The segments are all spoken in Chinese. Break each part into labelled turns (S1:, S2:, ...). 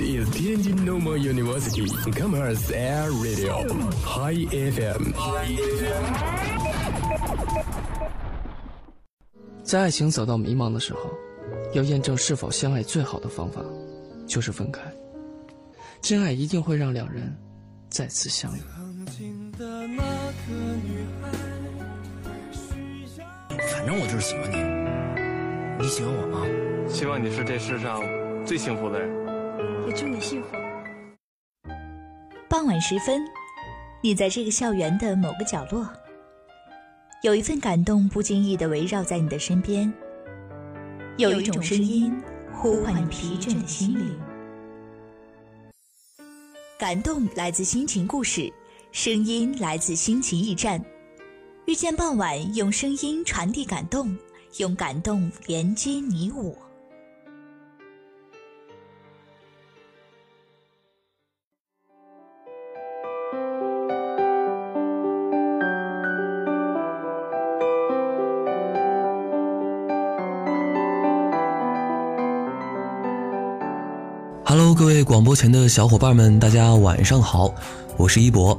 S1: is Tianjin Normal University Commerce Air Radio High FM。
S2: 在爱情走到迷茫的时候，要验证是否相爱，最好的方法就是分开。真爱一定会让两人再次相遇。
S3: 反正我就是喜欢你，你喜欢我吗？
S4: 希望你是这世上最幸福的人。
S5: 祝你幸福。
S6: 傍晚时分，你在这个校园的某个角落，有一份感动不经意的围绕在你的身边，有一种声音呼唤你疲倦的心灵。感动来自心情故事，声音来自心情驿站。遇见傍晚，用声音传递感动，用感动连接你我。
S7: 位广播前的小伙伴们，大家晚上好，我是一博。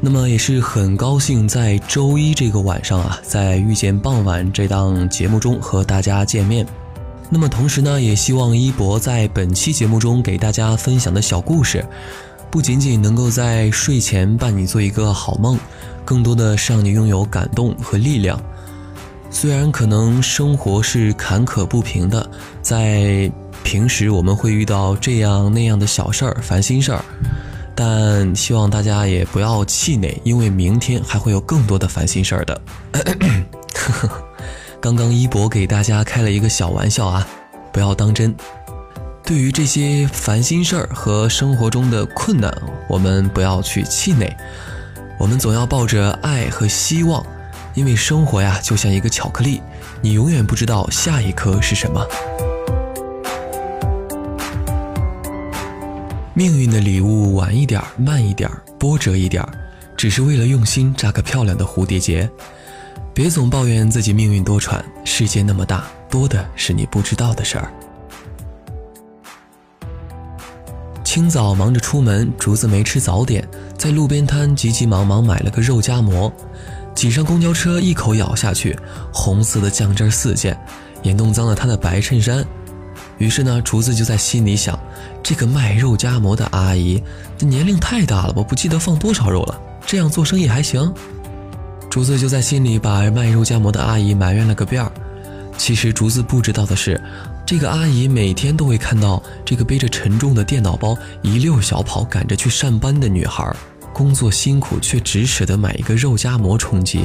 S7: 那么也是很高兴在周一这个晚上啊，在遇见傍晚这档节目中和大家见面。那么同时呢，也希望一博在本期节目中给大家分享的小故事，不仅仅能够在睡前伴你做一个好梦，更多的是让你拥有感动和力量。虽然可能生活是坎坷不平的，在平时我们会遇到这样那样的小事儿、烦心事儿，但希望大家也不要气馁，因为明天还会有更多的烦心事儿的。刚刚一博给大家开了一个小玩笑啊，不要当真。对于这些烦心事儿和生活中的困难，我们不要去气馁，我们总要抱着爱和希望，因为生活呀就像一个巧克力，你永远不知道下一颗是什么。命运的礼物晚一点儿、慢一点儿、波折一点儿，只是为了用心扎个漂亮的蝴蝶结。别总抱怨自己命运多舛，世界那么大，多的是你不知道的事儿。清早忙着出门，竹子没吃早点，在路边摊急急忙忙买了个肉夹馍，挤上公交车，一口咬下去，红色的酱汁四溅，也弄脏了他的白衬衫。于是呢，竹子就在心里想：这个卖肉夹馍的阿姨，这年龄太大了，我不记得放多少肉了，这样做生意还行。竹子就在心里把卖肉夹馍的阿姨埋怨了个遍儿。其实竹子不知道的是，这个阿姨每天都会看到这个背着沉重的电脑包一溜小跑赶着去上班的女孩，工作辛苦却只舍得买一个肉夹馍充饥。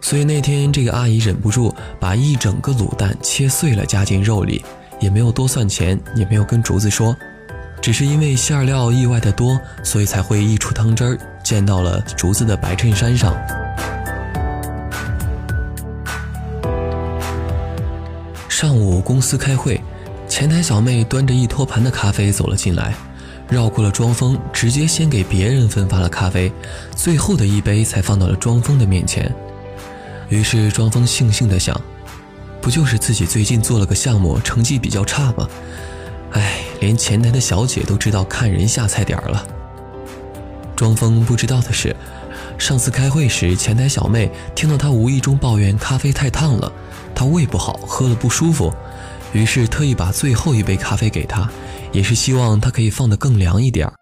S7: 所以那天这个阿姨忍不住把一整个卤蛋切碎了加进肉里。也没有多算钱，也没有跟竹子说，只是因为馅料意外的多，所以才会溢出汤汁儿，溅到了竹子的白衬衫上。上午公司开会，前台小妹端着一托盘的咖啡走了进来，绕过了庄峰，直接先给别人分发了咖啡，最后的一杯才放到了庄峰的面前。于是庄峰悻悻地想。不就是自己最近做了个项目，成绩比较差吗？哎，连前台的小姐都知道看人下菜碟儿了。庄峰不知道的是，上次开会时，前台小妹听到他无意中抱怨咖啡太烫了，他胃不好，喝了不舒服，于是特意把最后一杯咖啡给他，也是希望他可以放得更凉一点儿。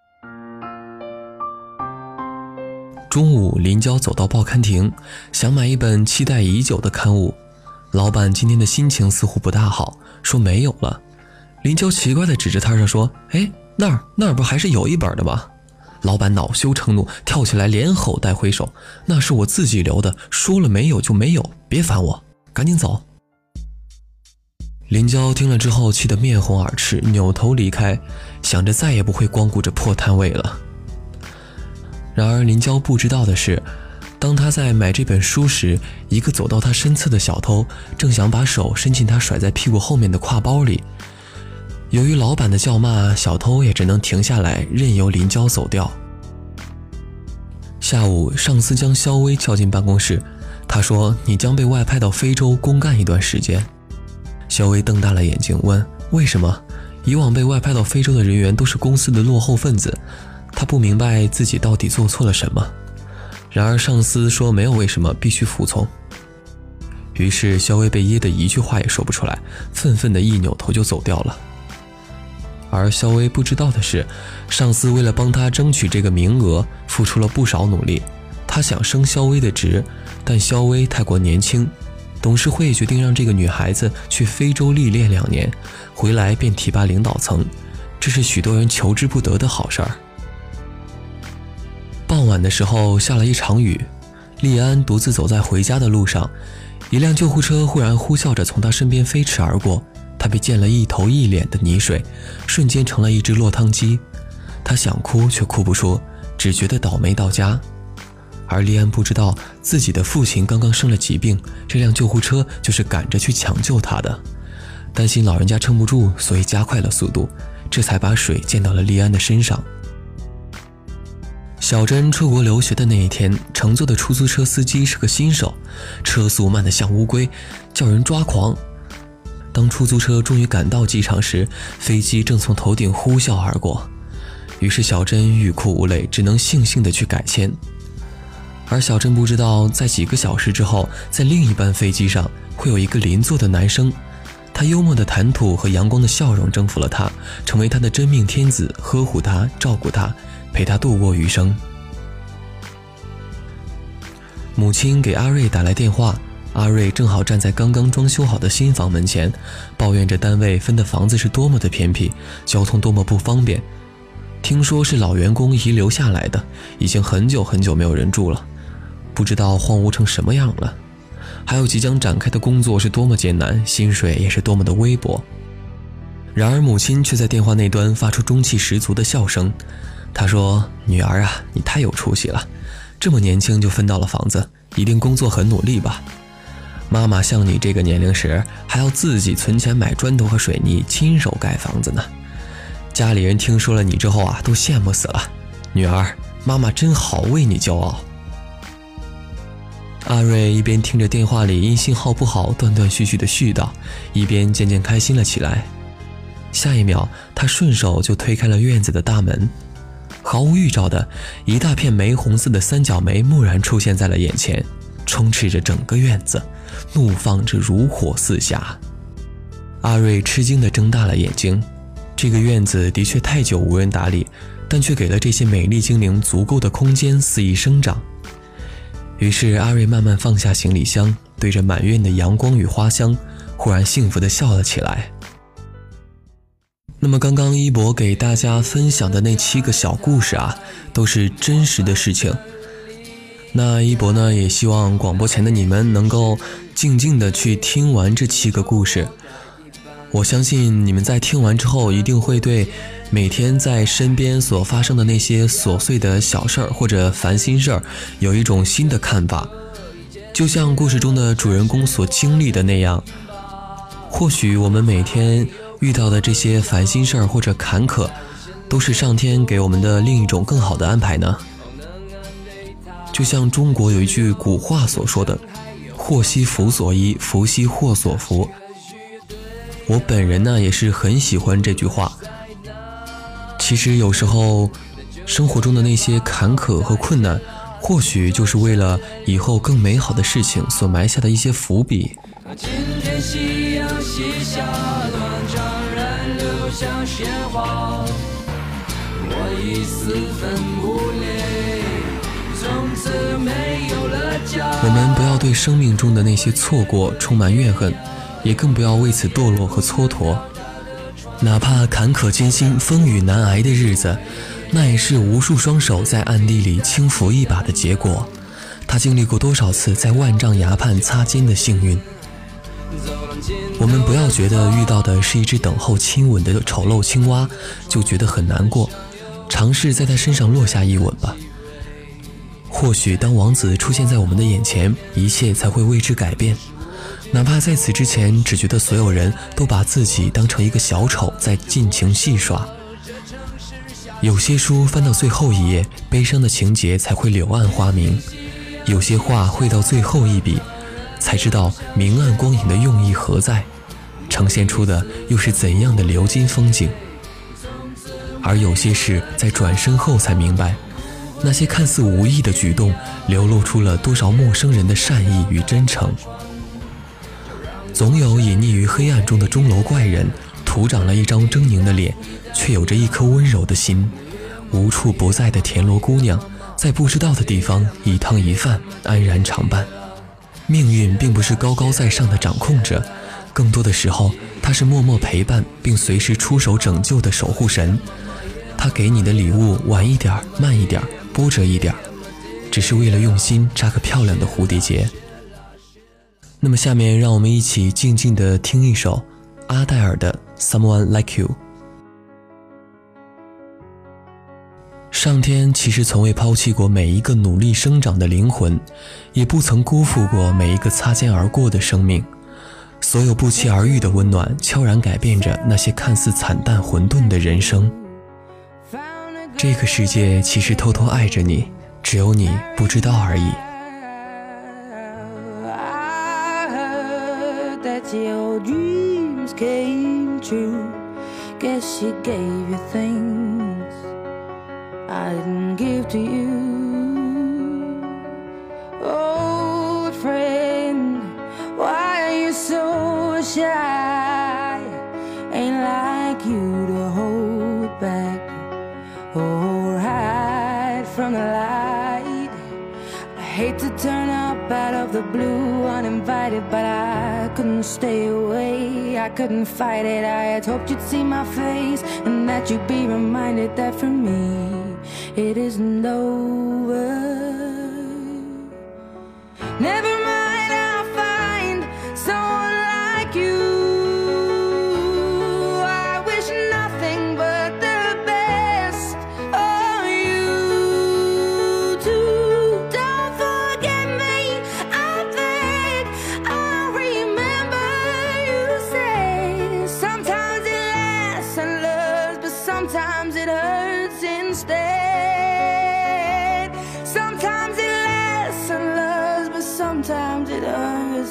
S7: 中午，林娇走到报刊亭，想买一本期待已久的刊物。老板今天的心情似乎不大好，说没有了。林娇奇怪地指着摊上说：“哎，那儿那儿不还是有一本的吗？”老板恼羞成怒，跳起来连吼带挥手：“那是我自己留的，说了没有就没有，别烦我，赶紧走。”林娇听了之后，气得面红耳赤，扭头离开，想着再也不会光顾着破摊位了。然而林娇不知道的是。当他在买这本书时，一个走到他身侧的小偷正想把手伸进他甩在屁股后面的挎包里。由于老板的叫骂，小偷也只能停下来，任由林娇走掉。下午，上司将肖薇叫进办公室，他说：“你将被外派到非洲公干一段时间。”肖薇瞪大了眼睛问：“为什么？以往被外派到非洲的人员都是公司的落后分子，他不明白自己到底做错了什么。然而上司说没有为什么，必须服从。于是肖薇被噎得一句话也说不出来，愤愤地一扭头就走掉了。而肖薇不知道的是，上司为了帮他争取这个名额，付出了不少努力。他想升肖薇的职，但肖薇太过年轻，董事会决定让这个女孩子去非洲历练两年，回来便提拔领导层，这是许多人求之不得的好事儿。晚的时候下了一场雨，利安独自走在回家的路上，一辆救护车忽然呼啸着从他身边飞驰而过。他被溅了一头一脸的泥水，瞬间成了一只落汤鸡。他想哭却哭不出，只觉得倒霉到家。而利安不知道自己的父亲刚刚生了疾病，这辆救护车就是赶着去抢救他的。担心老人家撑不住，所以加快了速度，这才把水溅到了利安的身上。小珍出国留学的那一天，乘坐的出租车司机是个新手，车速慢得像乌龟，叫人抓狂。当出租车终于赶到机场时，飞机正从头顶呼啸而过。于是小珍欲哭无泪，只能悻悻地去改签。而小珍不知道，在几个小时之后，在另一班飞机上会有一个邻座的男生，他幽默的谈吐和阳光的笑容征服了她，成为她的真命天子，呵护她，照顾她，陪他度过余生。母亲给阿瑞打来电话。阿瑞正好站在刚刚装修好的新房门前，抱怨着单位分的房子是多么的偏僻，交通多么不方便。听说是老员工遗留下来的，已经很久很久没有人住了，不知道荒芜成什么样了。还有即将展开的工作是多么艰难，薪水也是多么的微薄。然而母亲却在电话那端发出中气十足的笑声。她说：“女儿啊，你太有出息了，这么年轻就分到了房子，一定工作很努力吧。”妈妈像你这个年龄时，还要自己存钱买砖头和水泥，亲手盖房子呢。家里人听说了你之后啊，都羡慕死了。女儿，妈妈真好，为你骄傲。阿瑞一边听着电话里因信号不好断断续续的絮叨，一边渐渐开心了起来。下一秒，他顺手就推开了院子的大门，毫无预兆的一大片玫红色的三角梅蓦然出现在了眼前。充斥着整个院子，怒放着如火似霞。阿瑞吃惊地睁大了眼睛。这个院子的确太久无人打理，但却给了这些美丽精灵足够的空间肆意生长。于是，阿瑞慢慢放下行李箱，对着满院的阳光与花香，忽然幸福地笑了起来。那么，刚刚一博给大家分享的那七个小故事啊，都是真实的事情。那一博呢，也希望广播前的你们能够静静的去听完这七个故事。我相信你们在听完之后，一定会对每天在身边所发生的那些琐碎的小事儿或者烦心事儿，有一种新的看法。就像故事中的主人公所经历的那样，或许我们每天遇到的这些烦心事儿或者坎坷，都是上天给我们的另一种更好的安排呢。就像中国有一句古话所说的：“祸兮福所依，福兮祸所伏。”我本人呢也是很喜欢这句话。其实有时候，生活中的那些坎坷和困难，或许就是为了以后更美好的事情所埋下的一些伏笔。今天夕阳西下，断我已四分五裂。我们不要对生命中的那些错过充满怨恨，也更不要为此堕落和蹉跎。哪怕坎坷艰辛、风雨难挨的日子，那也是无数双手在暗地里轻扶一把的结果。他经历过多少次在万丈崖畔擦肩的幸运？我们不要觉得遇到的是一只等候亲吻的丑陋青蛙，就觉得很难过。尝试在他身上落下一吻吧。或许当王子出现在我们的眼前，一切才会为之改变。哪怕在此之前，只觉得所有人都把自己当成一个小丑在尽情戏耍。有些书翻到最后一页，悲伤的情节才会柳暗花明；有些话绘到最后一笔，才知道明暗光影的用意何在。呈现出的又是怎样的流金风景？而有些事在转身后才明白，那些看似无意的举动，流露出了多少陌生人的善意与真诚。总有隐匿于黑暗中的钟楼怪人，徒长了一张狰狞的脸，却有着一颗温柔的心。无处不在的田螺姑娘，在不知道的地方一汤一饭，安然常伴。命运并不是高高在上的掌控者，更多的时候，他是默默陪伴并随时出手拯救的守护神。他给你的礼物晚一点、慢一点、波折一点，只是为了用心扎个漂亮的蝴蝶结。那么，下面让我们一起静静的听一首阿黛尔的《Someone Like You》。上天其实从未抛弃过每一个努力生长的灵魂，也不曾辜负过每一个擦肩而过的生命。所有不期而遇的温暖，悄然改变着那些看似惨淡混沌的人生。这个世界其实偷偷爱着你，只有你不知道而已。
S5: I didn't give to you. Old friend, why are you so shy? Ain't like you to hold back or hide from the light. I hate to turn up out of the blue uninvited, but I couldn't stay away. I couldn't fight it. I had hoped you'd see my face and that you'd be reminded that for me it isn't over. Never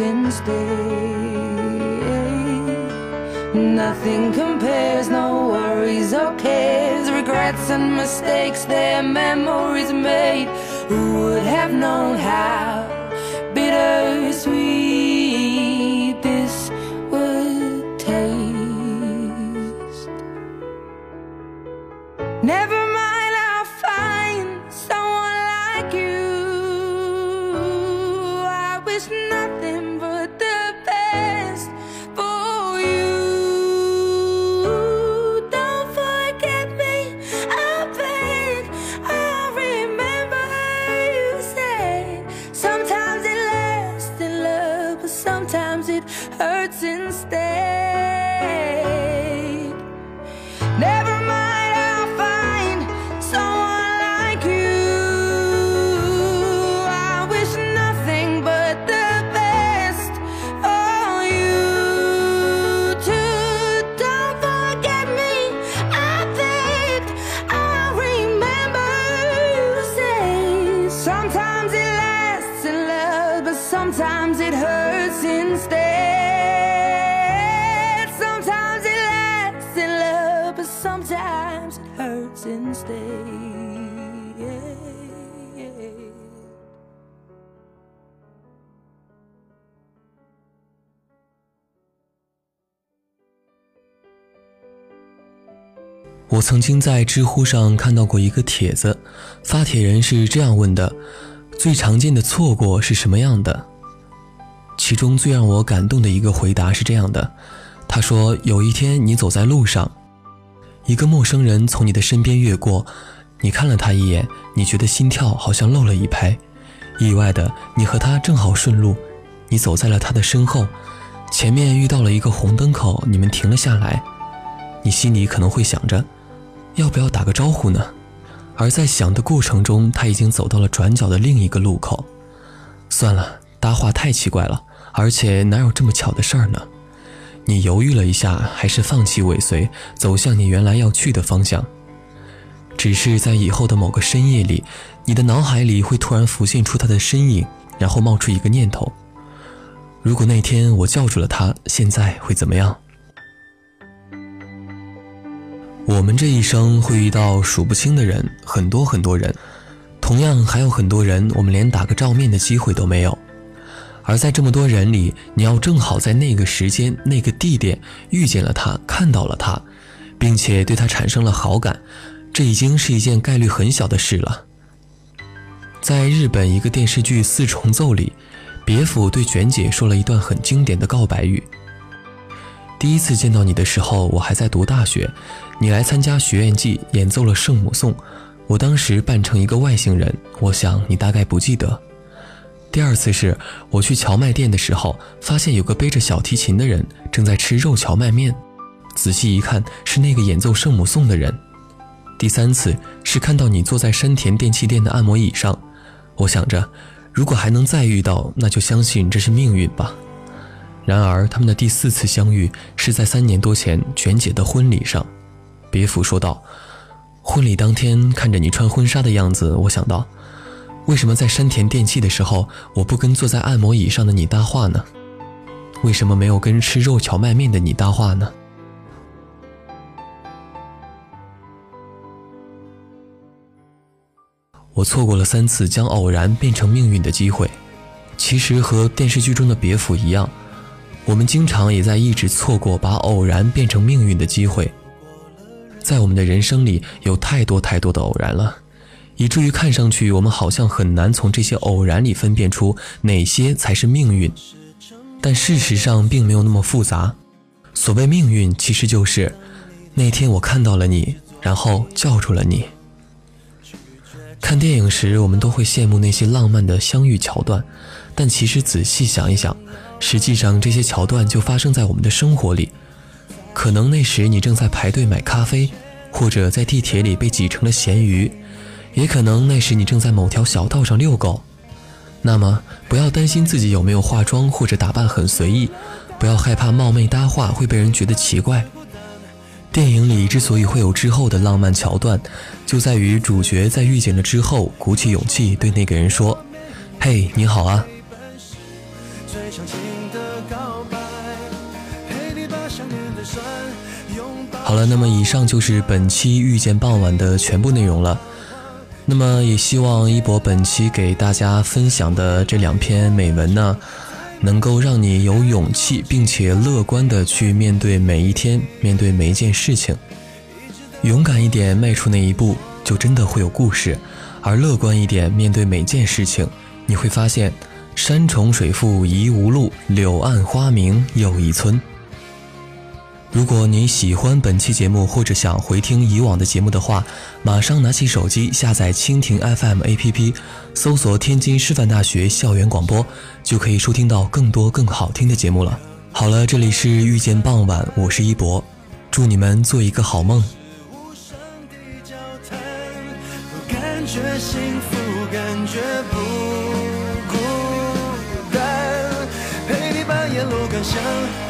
S5: hurts instead. Nothing compares, no worries or cares, regrets and mistakes, their memories made. Who would have known how bittersweet this would taste? Never mind, I'll find someone like you. I wish sometimes it hurts instead sometimes it lasts in love but sometimes it hurts instead
S7: 我曾经在知乎上看到过一个帖子发帖人是这样问的最常见的错过是什么样的？其中最让我感动的一个回答是这样的：他说，有一天你走在路上，一个陌生人从你的身边越过，你看了他一眼，你觉得心跳好像漏了一拍，意外的你和他正好顺路，你走在了他的身后。前面遇到了一个红灯口，你们停了下来，你心里可能会想着，要不要打个招呼呢？而在想的过程中，他已经走到了转角的另一个路口。算了，搭话太奇怪了，而且哪有这么巧的事儿呢？你犹豫了一下，还是放弃尾随，走向你原来要去的方向。只是在以后的某个深夜里，你的脑海里会突然浮现出他的身影，然后冒出一个念头。如果那天我叫住了他，现在会怎么样？我们这一生会遇到数不清的人，很多很多人，同样还有很多人，我们连打个照面的机会都没有。而在这么多人里，你要正好在那个时间、那个地点遇见了他，看到了他，并且对他产生了好感，这已经是一件概率很小的事了。在日本一个电视剧《四重奏》里。别府对卷姐说了一段很经典的告白语：“第一次见到你的时候，我还在读大学，你来参加学院季，演奏了圣母颂。我当时扮成一个外星人，我想你大概不记得。第二次是我去荞麦店的时候，发现有个背着小提琴的人正在吃肉荞麦面，仔细一看是那个演奏圣母颂的人。第三次是看到你坐在山田电器店的按摩椅上，我想着。”如果还能再遇到，那就相信这是命运吧。然而，他们的第四次相遇是在三年多前卷姐的婚礼上。别府说道：“婚礼当天，看着你穿婚纱的样子，我想到，为什么在山田电器的时候，我不跟坐在按摩椅上的你搭话呢？为什么没有跟吃肉荞麦面的你搭话呢？”我错过了三次将偶然变成命运的机会，其实和电视剧中的别府一样，我们经常也在一直错过把偶然变成命运的机会。在我们的人生里，有太多太多的偶然了，以至于看上去我们好像很难从这些偶然里分辨出哪些才是命运。但事实上并没有那么复杂。所谓命运，其实就是那天我看到了你，然后叫住了你。看电影时，我们都会羡慕那些浪漫的相遇桥段，但其实仔细想一想，实际上这些桥段就发生在我们的生活里。可能那时你正在排队买咖啡，或者在地铁里被挤成了咸鱼；也可能那时你正在某条小道上遛狗。那么，不要担心自己有没有化妆或者打扮很随意，不要害怕冒昧搭话会被人觉得奇怪。电影里之所以会有之后的浪漫桥段，就在于主角在遇见了之后，鼓起勇气对那个人说：“嘿，你好啊。”好了，那么以上就是本期遇见傍晚的全部内容了。那么也希望一博本期给大家分享的这两篇美文呢。能够让你有勇气，并且乐观的去面对每一天，面对每一件事情。勇敢一点，迈出那一步，就真的会有故事；而乐观一点，面对每件事情，你会发现，山重水复疑无路，柳暗花明又一村。如果你喜欢本期节目，或者想回听以往的节目的话，马上拿起手机下载蜻蜓 FM APP，搜索天津师范大学校园广播，就可以收听到更多更好听的节目了。好了，这里是遇见傍晚，我是一博，祝你们做一个好梦。
S8: 想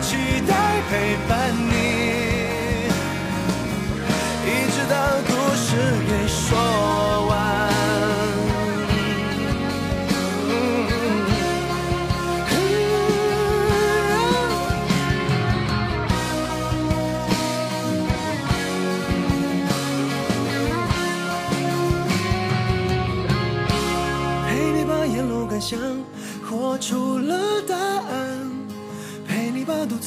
S8: 期待陪伴你，一直到故事给说完。陪你把沿路感想活出了答案。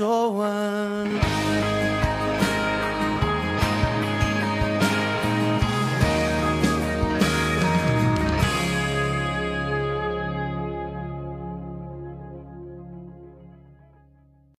S8: 说完。